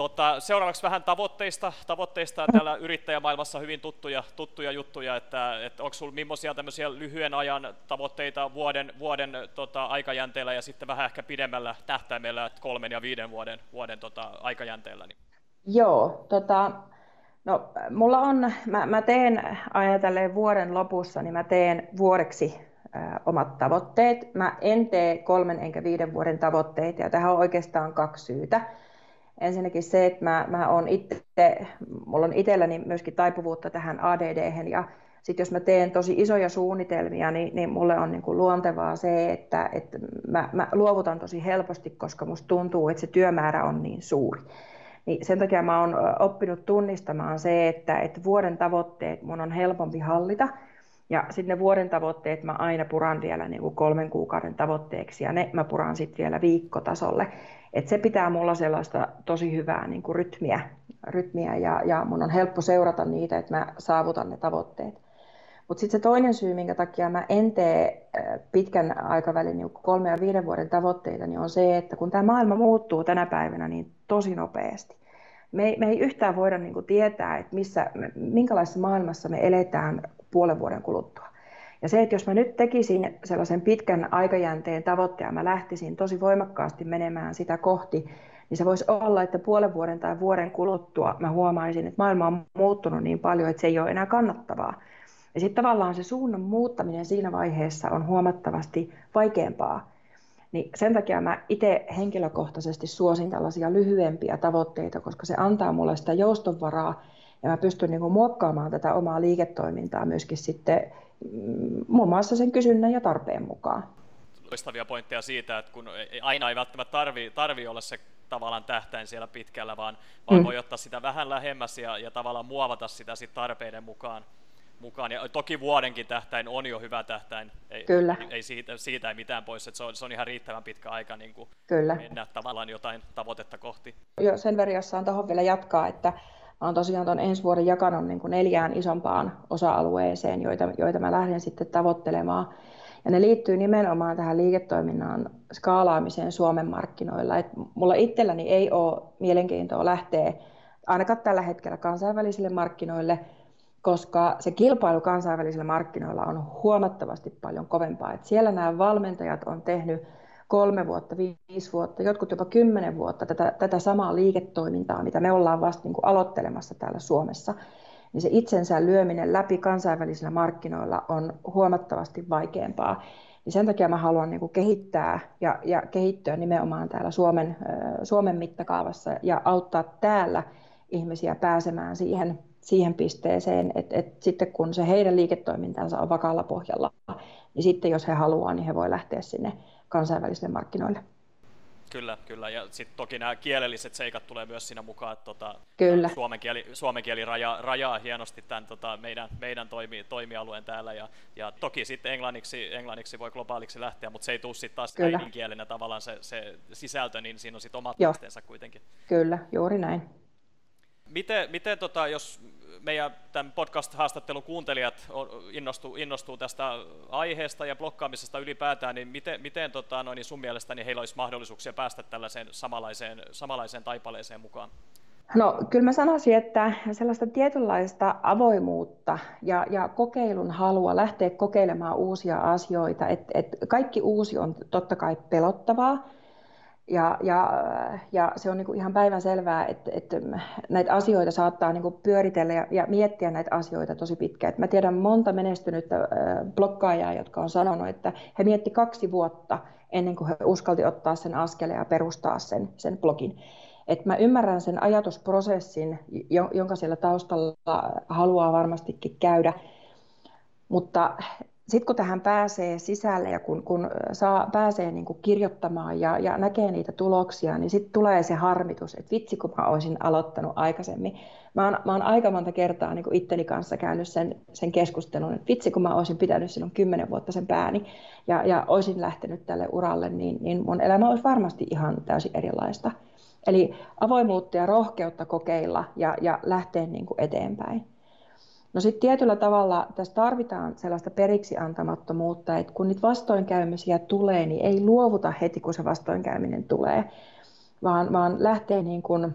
[SPEAKER 1] Tota, seuraavaksi vähän tavoitteista. Tavoitteista täällä yrittäjämaailmassa hyvin tuttuja, tuttuja juttuja, että, että onko sinulla millaisia tämmöisiä lyhyen ajan tavoitteita vuoden, vuoden tota, aikajänteellä ja sitten vähän ehkä pidemmällä tähtäimellä, kolmen ja viiden vuoden, vuoden tota, aikajänteellä? Niin.
[SPEAKER 2] Joo, tota, no, mulla on, mä, mä teen ajatellen vuoden lopussa, niin mä teen vuodeksi omat tavoitteet. Mä en tee kolmen enkä viiden vuoden tavoitteita ja tähän on oikeastaan kaksi syytä ensinnäkin se, että mä, mä on itse, mulla on itselläni myöskin taipuvuutta tähän ADD, ja sitten jos mä teen tosi isoja suunnitelmia, niin, niin mulle on niin kuin luontevaa se, että, että mä, mä luovutan tosi helposti, koska musta tuntuu, että se työmäärä on niin suuri. Niin sen takia mä oon oppinut tunnistamaan se, että, että vuoden tavoitteet mun on helpompi hallita, ja sitten ne vuoden tavoitteet mä aina puran vielä niin kuin kolmen kuukauden tavoitteeksi, ja ne mä puran sitten vielä viikkotasolle. Et se pitää mulla sellaista tosi hyvää niin kuin rytmiä, rytmiä ja, ja mun on helppo seurata niitä, että mä saavutan ne tavoitteet. Mutta sitten se toinen syy, minkä takia mä en tee pitkän aikavälin niin kolme ja viiden vuoden tavoitteita, niin on se, että kun tämä maailma muuttuu tänä päivänä niin tosi nopeasti. Me ei, me ei yhtään voida niin kuin tietää, että missä, minkälaisessa maailmassa me eletään puolen vuoden kuluttua. Ja se, että jos mä nyt tekisin sellaisen pitkän aikajänteen tavoitteen, mä lähtisin tosi voimakkaasti menemään sitä kohti, niin se voisi olla, että puolen vuoden tai vuoden kuluttua mä huomaisin, että maailma on muuttunut niin paljon, että se ei ole enää kannattavaa. Ja sitten tavallaan se suunnan muuttaminen siinä vaiheessa on huomattavasti vaikeampaa. Niin sen takia mä itse henkilökohtaisesti suosin tällaisia lyhyempiä tavoitteita, koska se antaa mulle sitä joustonvaraa ja mä pystyn niin kuin muokkaamaan tätä omaa liiketoimintaa myöskin sitten Mm, muun muassa sen kysynnän ja tarpeen mukaan.
[SPEAKER 1] Loistavia pointteja siitä, että kun aina ei välttämättä tarvi, tarvi olla se tavallaan tähtäin siellä pitkällä, vaan, vaan mm. voi ottaa sitä vähän lähemmäs ja, ja tavallaan muovata sitä sit tarpeiden mukaan. mukaan. Ja toki vuodenkin tähtäin on jo hyvä tähtäin, ei,
[SPEAKER 2] Kyllä.
[SPEAKER 1] ei siitä, siitä ei mitään pois, että se on, se on ihan riittävän pitkä aika niin kuin
[SPEAKER 2] Kyllä.
[SPEAKER 1] mennä tavallaan jotain tavoitetta kohti.
[SPEAKER 2] Joo, sen verran, jos saan tuohon vielä jatkaa, että Mä olen tosiaan tuon ensi vuoden jakanut niin kuin neljään isompaan osa-alueeseen, joita, joita mä lähden sitten tavoittelemaan. Ja ne liittyy nimenomaan tähän liiketoiminnan skaalaamiseen Suomen markkinoilla. Et mulla itselläni ei ole mielenkiintoa lähteä ainakaan tällä hetkellä kansainvälisille markkinoille, koska se kilpailu kansainvälisillä markkinoilla on huomattavasti paljon kovempaa. Et siellä nämä valmentajat on tehnyt kolme vuotta, viisi vuotta, jotkut jopa kymmenen vuotta tätä, tätä samaa liiketoimintaa, mitä me ollaan vasta niin kuin aloittelemassa täällä Suomessa, niin se itsensä lyöminen läpi kansainvälisillä markkinoilla on huomattavasti vaikeampaa. Niin sen takia mä haluan niin kuin kehittää ja, ja kehittyä nimenomaan täällä Suomen, Suomen mittakaavassa ja auttaa täällä ihmisiä pääsemään siihen, siihen pisteeseen, että, että sitten kun se heidän liiketoimintansa on vakaalla pohjalla, niin sitten jos he haluaa, niin he voi lähteä sinne kansainvälisille markkinoille.
[SPEAKER 1] Kyllä, kyllä. Ja sitten toki nämä kielelliset seikat tulee myös siinä mukaan, että tota,
[SPEAKER 2] kyllä.
[SPEAKER 1] suomen kieli, suomen kieli raja, rajaa hienosti tämän tota, meidän, meidän toimi, toimialueen täällä. Ja, ja toki sitten englanniksi, englanniksi voi globaaliksi lähteä, mutta se ei tule sitten taas äidinkielenä tavallaan se, se sisältö, niin siinä on sitten omat kuitenkin.
[SPEAKER 2] Kyllä, juuri näin.
[SPEAKER 1] Miten, miten tota, jos meidän tämän podcast-haastattelun kuuntelijat innostuu, innostuu tästä aiheesta ja blokkaamisesta ylipäätään, niin miten, miten tota, no, niin sun mielestä niin heillä olisi mahdollisuuksia päästä tällaiseen samanlaiseen, samanlaiseen taipaleeseen mukaan?
[SPEAKER 2] No kyllä mä sanoisin, että sellaista tietynlaista avoimuutta ja, ja kokeilun halua lähteä kokeilemaan uusia asioita, että et kaikki uusi on totta kai pelottavaa, ja, ja, ja se on niin ihan päivän selvää, että, että näitä asioita saattaa niin pyöritellä ja, ja miettiä näitä asioita tosi pitkään. mä tiedän monta menestynyttä blokkaajaa, jotka on sanonut, että he mietti kaksi vuotta ennen kuin he uskalti ottaa sen askeleen ja perustaa sen, sen blogin. Et mä ymmärrän sen ajatusprosessin, jonka siellä taustalla haluaa varmastikin käydä, mutta sitten kun tähän pääsee sisälle ja kun, kun saa, pääsee niin kuin kirjoittamaan ja, ja näkee niitä tuloksia, niin sitten tulee se harmitus, että vitsi kun mä olisin aloittanut aikaisemmin. Mä oon, mä oon aika monta kertaa niin kuin itteni kanssa käynyt sen, sen keskustelun, että vitsi kun mä olisin pitänyt silloin kymmenen vuotta sen pääni ja, ja olisin lähtenyt tälle uralle, niin, niin mun elämä olisi varmasti ihan täysin erilaista. Eli avoimuutta ja rohkeutta kokeilla ja, ja lähteä niin kuin eteenpäin. No sitten tietyllä tavalla tässä tarvitaan sellaista periksi antamattomuutta, että kun niitä vastoinkäymisiä tulee, niin ei luovuta heti, kun se vastoinkäyminen tulee, vaan, vaan lähtee niin kuin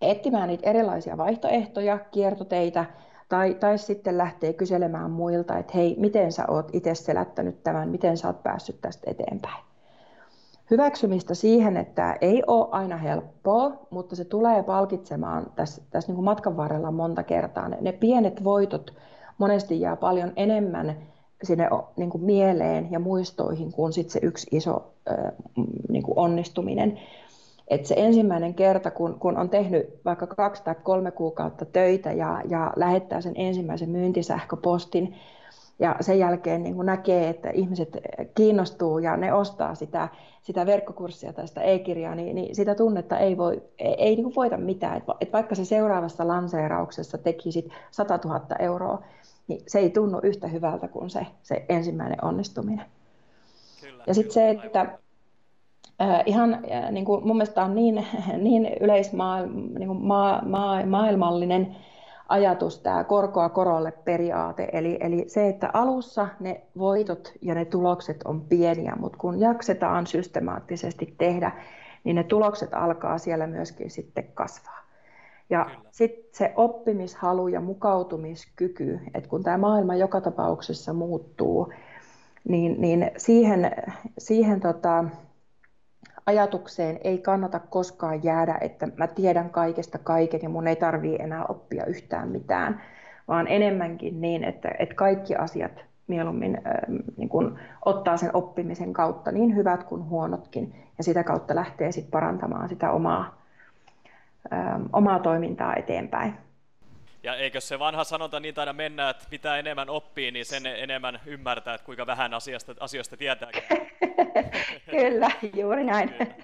[SPEAKER 2] etsimään niitä erilaisia vaihtoehtoja, kiertoteitä, tai, tai sitten lähtee kyselemään muilta, että hei, miten sä oot itse selättänyt tämän, miten sä oot päässyt tästä eteenpäin hyväksymistä siihen, että ei ole aina helppoa, mutta se tulee palkitsemaan tässä, tässä niin kuin matkan varrella monta kertaa. Ne, ne pienet voitot monesti jää paljon enemmän sinne niin kuin mieleen ja muistoihin kuin sit se yksi iso niin kuin onnistuminen. Et se ensimmäinen kerta, kun, kun on tehnyt vaikka kaksi tai kolme kuukautta töitä ja, ja lähettää sen ensimmäisen myyntisähköpostin, ja sen jälkeen niin kuin näkee, että ihmiset kiinnostuu ja ne ostaa sitä, sitä verkkokurssia tai sitä e-kirjaa, niin, niin sitä tunnetta ei, voi, ei, ei niin kuin voita mitään. Et, et vaikka se seuraavassa lanseerauksessa tekisit 100 000 euroa, niin se ei tunnu yhtä hyvältä kuin se, se ensimmäinen onnistuminen. Kyllä, ja sitten se, että äh, ihan äh, niin kuin mun mielestä on niin, niin yleismaailmallinen niin maa, maa, maailmallinen ajatus, tämä korkoa korolle periaate. Eli, eli se, että alussa ne voitot ja ne tulokset on pieniä, mutta kun jaksetaan systemaattisesti tehdä, niin ne tulokset alkaa siellä myöskin sitten kasvaa. Ja sitten se oppimishalu ja mukautumiskyky, että kun tämä maailma joka tapauksessa muuttuu, niin, niin siihen, siihen tota, ajatukseen ei kannata koskaan jäädä, että mä tiedän kaikesta kaiken ja mun ei tarvii enää oppia yhtään mitään, vaan enemmänkin niin, että, että kaikki asiat mieluummin äh, niin kun ottaa sen oppimisen kautta, niin hyvät kuin huonotkin, ja sitä kautta lähtee sitten parantamaan sitä omaa, äh, omaa toimintaa eteenpäin.
[SPEAKER 1] Ja eikö se vanha sanonta niin aina mennä, että mitä enemmän oppii, niin sen enemmän ymmärtää, että kuinka vähän asiasta, asioista tietää.
[SPEAKER 2] Kyllä, juuri näin. Kyllä.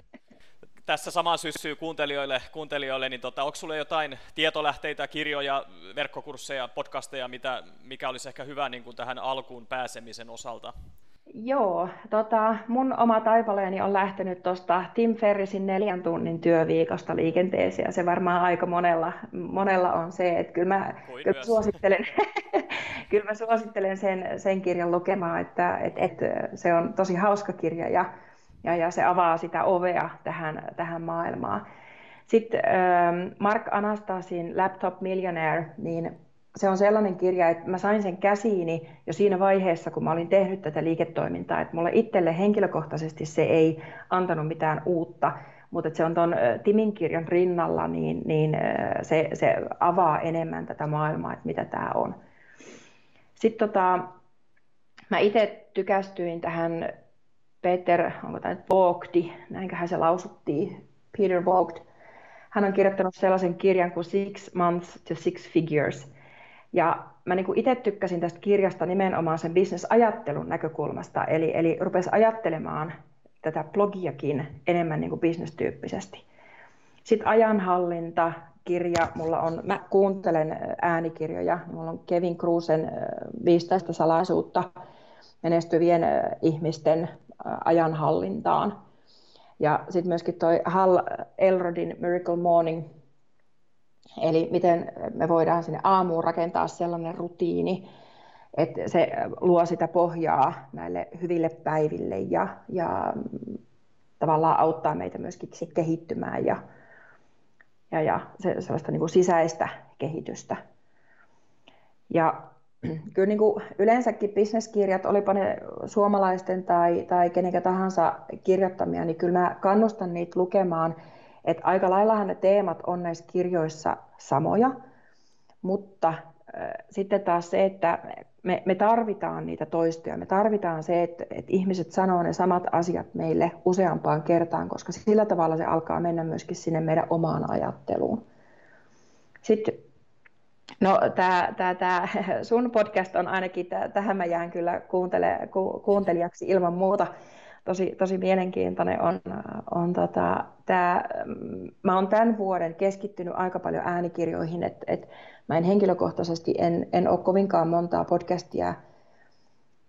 [SPEAKER 1] Tässä samaan syssyyn kuuntelijoille, kuuntelijoille niin tota, onko sinulle jotain tietolähteitä, kirjoja, verkkokursseja, podcasteja, mitä, mikä olisi ehkä hyvä niin kuin tähän alkuun pääsemisen osalta?
[SPEAKER 2] Joo, tota, mun oma taipaleeni on lähtenyt tuosta Tim Ferrisin neljän tunnin työviikosta liikenteeseen, ja se varmaan aika monella, monella on se, että kyllä mä, kyllä suosittelen, kyllä mä suosittelen sen, sen kirjan lukemaan, että et, et, se on tosi hauska kirja, ja, ja, ja se avaa sitä ovea tähän, tähän maailmaan. Sitten ähm, Mark Anastasin Laptop Millionaire, niin se on sellainen kirja, että mä sain sen käsiini jo siinä vaiheessa, kun mä olin tehnyt tätä liiketoimintaa, että mulle itselle henkilökohtaisesti se ei antanut mitään uutta, mutta se on tuon Timin kirjan rinnalla, niin, niin se, se avaa enemmän tätä maailmaa, että mitä tämä on. Sitten tota, mä itse tykästyin tähän Peter, onko tämä nyt Vogti, näinköhän se lausuttiin, Peter Vogt. Hän on kirjoittanut sellaisen kirjan kuin Six Months to Six Figures – ja mä niin itse tykkäsin tästä kirjasta nimenomaan sen bisnesajattelun näkökulmasta, eli, eli rupesi ajattelemaan tätä blogiakin enemmän niin kuin bisnestyyppisesti. Sitten ajanhallinta, kirja, mulla on, mä kuuntelen äänikirjoja, mulla on Kevin Kruusen 15 salaisuutta menestyvien ihmisten ajanhallintaan. Ja sitten myöskin toi Hal Elrodin Miracle Morning Eli miten me voidaan sinne aamuun rakentaa sellainen rutiini, että se luo sitä pohjaa näille hyville päiville ja, ja tavallaan auttaa meitä myöskin kehittymään ja, ja, ja se, sellaista niin kuin sisäistä kehitystä. Ja kyllä niin kuin yleensäkin bisneskirjat, olipa ne suomalaisten tai, tai kenenkä tahansa kirjoittamia, niin kyllä mä kannustan niitä lukemaan, että aika laillahan ne teemat on näissä kirjoissa samoja, mutta äh, sitten taas se, että me, me tarvitaan niitä toistoja, me tarvitaan se, että, että ihmiset sanoo ne samat asiat meille useampaan kertaan, koska sillä tavalla se alkaa mennä myöskin sinne meidän omaan ajatteluun. Sitten No tämä, tämä, tämä sun podcast on ainakin, tähän mä jään kyllä kuuntele, ku, kuuntelijaksi ilman muuta. Tosi, tosi mielenkiintoinen on, on tota, tämä, mä oon tämän vuoden keskittynyt aika paljon äänikirjoihin, että et mä en henkilökohtaisesti en, en ole kovinkaan montaa podcastia,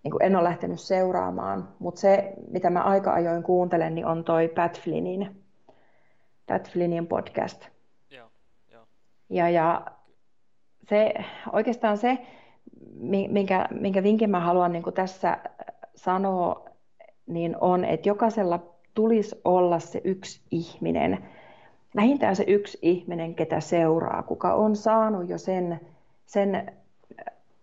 [SPEAKER 2] niin en ole lähtenyt seuraamaan, mutta se, mitä mä aika ajoin kuuntelen, niin on toi Pat Flynnin, Pat Flynnin podcast. Joo, joo. Ja, ja se, oikeastaan se, minkä, minkä vinkin mä haluan niin tässä sanoa, niin on, että jokaisella tulisi olla se yksi ihminen, vähintään se yksi ihminen, ketä seuraa, kuka on saanut jo sen, sen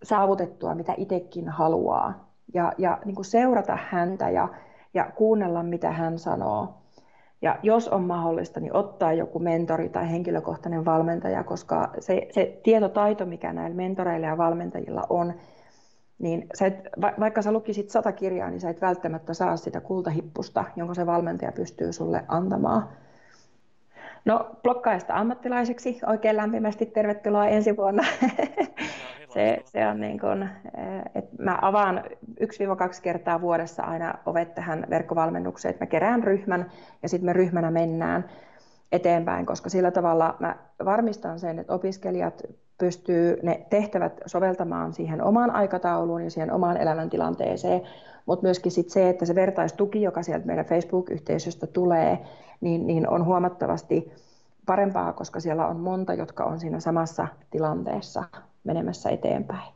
[SPEAKER 2] saavutettua, mitä itsekin haluaa. Ja, ja niin kuin seurata häntä ja, ja kuunnella, mitä hän sanoo. Ja jos on mahdollista, niin ottaa joku mentori tai henkilökohtainen valmentaja, koska se, se tietotaito, mikä näillä mentoreilla ja valmentajilla on, niin sä et, vaikka sä lukisit sata kirjaa, niin sä et välttämättä saa sitä kultahippusta, jonka se valmentaja pystyy sulle antamaan. No, blokkaista ammattilaiseksi oikein lämpimästi tervetuloa ensi vuonna. se, se on niin kuin, eh, että mä avaan 1-2 kertaa vuodessa aina ovet tähän verkkovalmennukseen, että mä kerään ryhmän ja sitten me ryhmänä mennään eteenpäin, koska sillä tavalla mä varmistan sen, että opiskelijat pystyy ne tehtävät soveltamaan siihen omaan aikatauluun ja siihen omaan elämäntilanteeseen, mutta myöskin sit se, että se vertaistuki, joka sieltä meidän Facebook-yhteisöstä tulee, niin, niin on huomattavasti parempaa, koska siellä on monta, jotka on siinä samassa tilanteessa menemässä eteenpäin.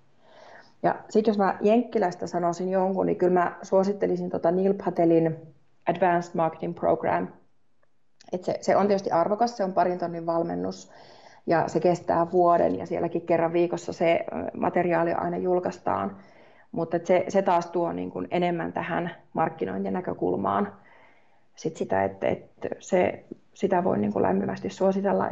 [SPEAKER 2] Ja sitten jos mä Jenkkilästä sanoisin jonkun, niin kyllä mä suosittelisin tota Neil Patelin Advanced Marketing Program. Et se, se on tietysti arvokas, se on parin tonnin valmennus ja se kestää vuoden ja sielläkin kerran viikossa se materiaali aina julkaistaan. Mutta se, se taas tuo niin kuin enemmän tähän markkinointien näkökulmaan sit sitä, että, että se, sitä voi niin kuin lämpimästi suositella.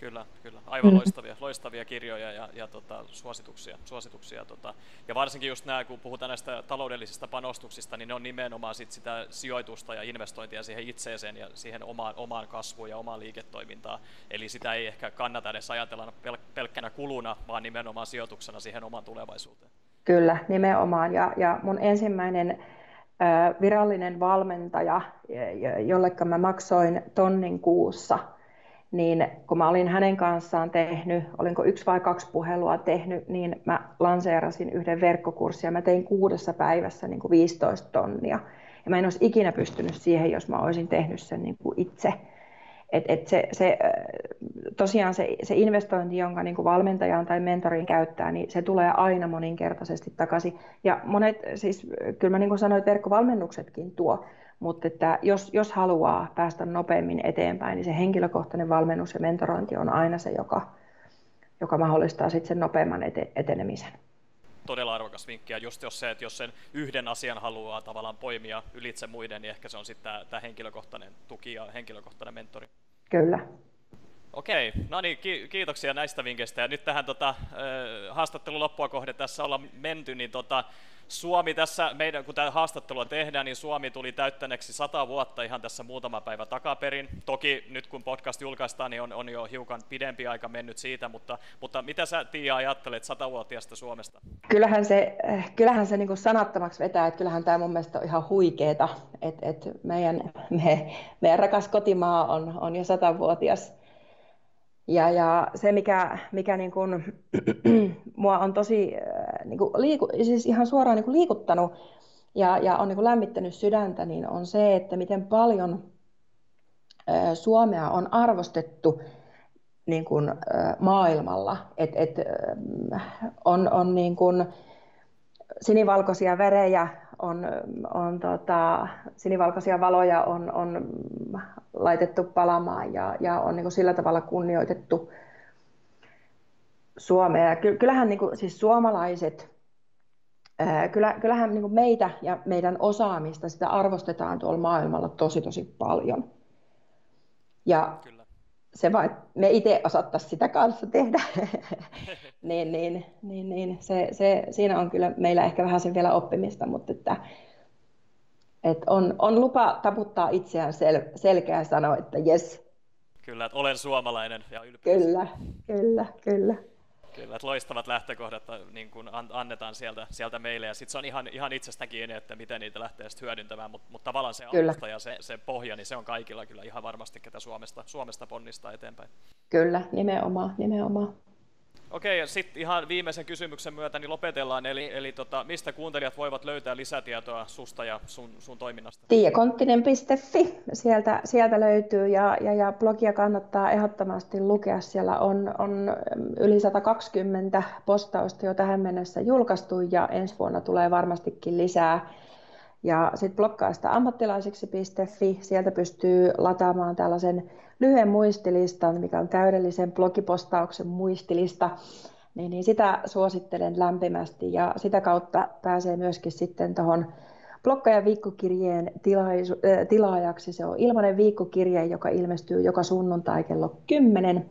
[SPEAKER 1] Kyllä, kyllä. Aivan mm. loistavia, loistavia kirjoja ja, ja tota, suosituksia. suosituksia tota. Ja varsinkin just nämä, kun puhutaan näistä taloudellisista panostuksista, niin ne on nimenomaan sit sitä sijoitusta ja investointia siihen itseeseen ja siihen omaan, omaan kasvuun ja omaan liiketoimintaan. Eli sitä ei ehkä kannata edes ajatella pel- pelkkänä kuluna, vaan nimenomaan sijoituksena siihen omaan tulevaisuuteen.
[SPEAKER 2] Kyllä, nimenomaan. Ja, ja mun ensimmäinen virallinen valmentaja, jollekka mä maksoin tonnin kuussa, niin kun mä olin hänen kanssaan tehnyt, olinko yksi vai kaksi puhelua tehnyt, niin mä lanseerasin yhden verkkokurssin ja mä tein kuudessa päivässä niin kuin 15 tonnia. Ja mä en olisi ikinä pystynyt siihen, jos mä olisin tehnyt sen niin kuin itse. Et, et se, se, tosiaan se, se investointi, jonka niin kuin valmentajan tai mentorin käyttää, niin se tulee aina moninkertaisesti takaisin. Ja monet, siis kyllä mä niin kuin sanoin, että verkkovalmennuksetkin tuo, mutta että jos, jos haluaa päästä nopeammin eteenpäin, niin se henkilökohtainen valmennus ja mentorointi on aina se, joka, joka mahdollistaa sitten sen nopeamman ete, etenemisen
[SPEAKER 1] todella arvokas vinkki. Ja just jos se, että jos sen yhden asian haluaa tavallaan poimia ylitse muiden, niin ehkä se on sitten tämä, henkilökohtainen tuki ja henkilökohtainen mentori.
[SPEAKER 2] Kyllä.
[SPEAKER 1] Okei, no niin, kiitoksia näistä vinkkeistä. Ja nyt tähän tota, haastattelun loppua kohde tässä ollaan menty, niin tota, Suomi tässä, meidän, kun tämä haastattelua tehdään, niin Suomi tuli täyttäneeksi sata vuotta ihan tässä muutama päivä takaperin. Toki nyt kun podcast julkaistaan, niin on, on jo hiukan pidempi aika mennyt siitä, mutta, mutta mitä sä Tiia ajattelet satavuotiaasta Suomesta?
[SPEAKER 2] Kyllähän se, kyllähän se niin sanattomaksi vetää, että kyllähän tämä mun mielestä on ihan huikeeta, että, että meidän, me, meidän rakas kotimaa on, on jo satavuotias ja, ja se, mikä, mikä niin kuin, mua on tosi äh, niin kuin liiku, siis ihan suoraan niin kuin liikuttanut ja, ja on niin kuin lämmittänyt sydäntä, niin on se, että miten paljon äh, Suomea on arvostettu niin kuin, äh, maailmalla. Et, et, on, on niin kuin sinivalkoisia värejä on, on tota, sinivalkoisia valoja on, on laitettu palamaan ja, ja on niin sillä tavalla kunnioitettu Suomea. Kyllähän niin kuin, siis suomalaiset, kyllä, kyllähän niin meitä ja meidän osaamista sitä arvostetaan tuolla maailmalla tosi tosi paljon. Ja Kyllä. Se vaan, me itse osattaisiin sitä kanssa tehdä, niin, niin, niin, niin se, se, siinä on kyllä meillä ehkä vähän sen vielä oppimista, mutta että, että on, on lupa taputtaa itseään sel, selkeä sanoa, että jes.
[SPEAKER 1] Kyllä, että olen suomalainen ja
[SPEAKER 2] ylpeä. Kyllä, kyllä, kyllä.
[SPEAKER 1] Kyllä, että loistavat lähtökohdat niin kuin annetaan sieltä, sieltä meille, ja sitten se on ihan, ihan itsestä kiinni, että miten niitä lähtee sitten hyödyntämään, mutta mut tavallaan se kyllä. alusta ja se, se pohja, niin se on kaikilla kyllä ihan varmasti, ketä Suomesta, Suomesta ponnistaa eteenpäin.
[SPEAKER 2] Kyllä, nimenomaan, nimenomaan.
[SPEAKER 1] Okei, ja sitten ihan viimeisen kysymyksen myötä niin lopetellaan, eli, eli tota, mistä kuuntelijat voivat löytää lisätietoa susta ja sun, sun toiminnasta?
[SPEAKER 2] Tiekonttinen.fi, sieltä, sieltä löytyy, ja, ja, ja blogia kannattaa ehdottomasti lukea. Siellä on, on yli 120 postausta jo tähän mennessä julkaistu, ja ensi vuonna tulee varmastikin lisää. Ja sitten blokkaista ammattilaisiksi.fi, sieltä pystyy lataamaan tällaisen lyhyen muistilistan, mikä on täydellisen blogipostauksen muistilista, niin, niin sitä suosittelen lämpimästi ja sitä kautta pääsee myöskin sitten tuohon Blokkajan viikkokirjeen tilaisu, äh, tilaajaksi. Se on ilmainen viikkokirje, joka ilmestyy joka sunnuntai kello 10.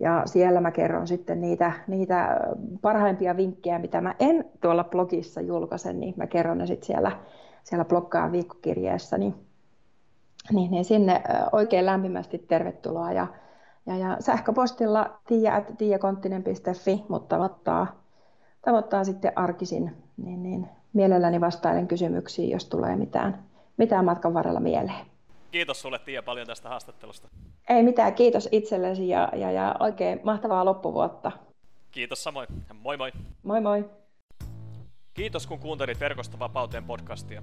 [SPEAKER 2] Ja siellä mä kerron sitten niitä, niitä parhaimpia vinkkejä, mitä mä en tuolla blogissa julkaise, niin mä kerron ne sitten siellä, siellä Blokkaajan viikkokirjeessä. Niin niin, niin sinne oikein lämpimästi tervetuloa. Ja, ja, ja sähköpostilla tiia.tiiakonttinen.fi, mutta tavoittaa, tavoittaa sitten arkisin, niin, niin mielelläni vastailen kysymyksiin, jos tulee mitään, mitään matkan varrella mieleen.
[SPEAKER 1] Kiitos sulle Tiia paljon tästä haastattelusta.
[SPEAKER 2] Ei mitään, kiitos itsellesi ja, ja, ja oikein mahtavaa loppuvuotta.
[SPEAKER 1] Kiitos samoin. Moi moi.
[SPEAKER 2] Moi moi.
[SPEAKER 1] Kiitos kun kuuntelit Verkosta vapauteen podcastia.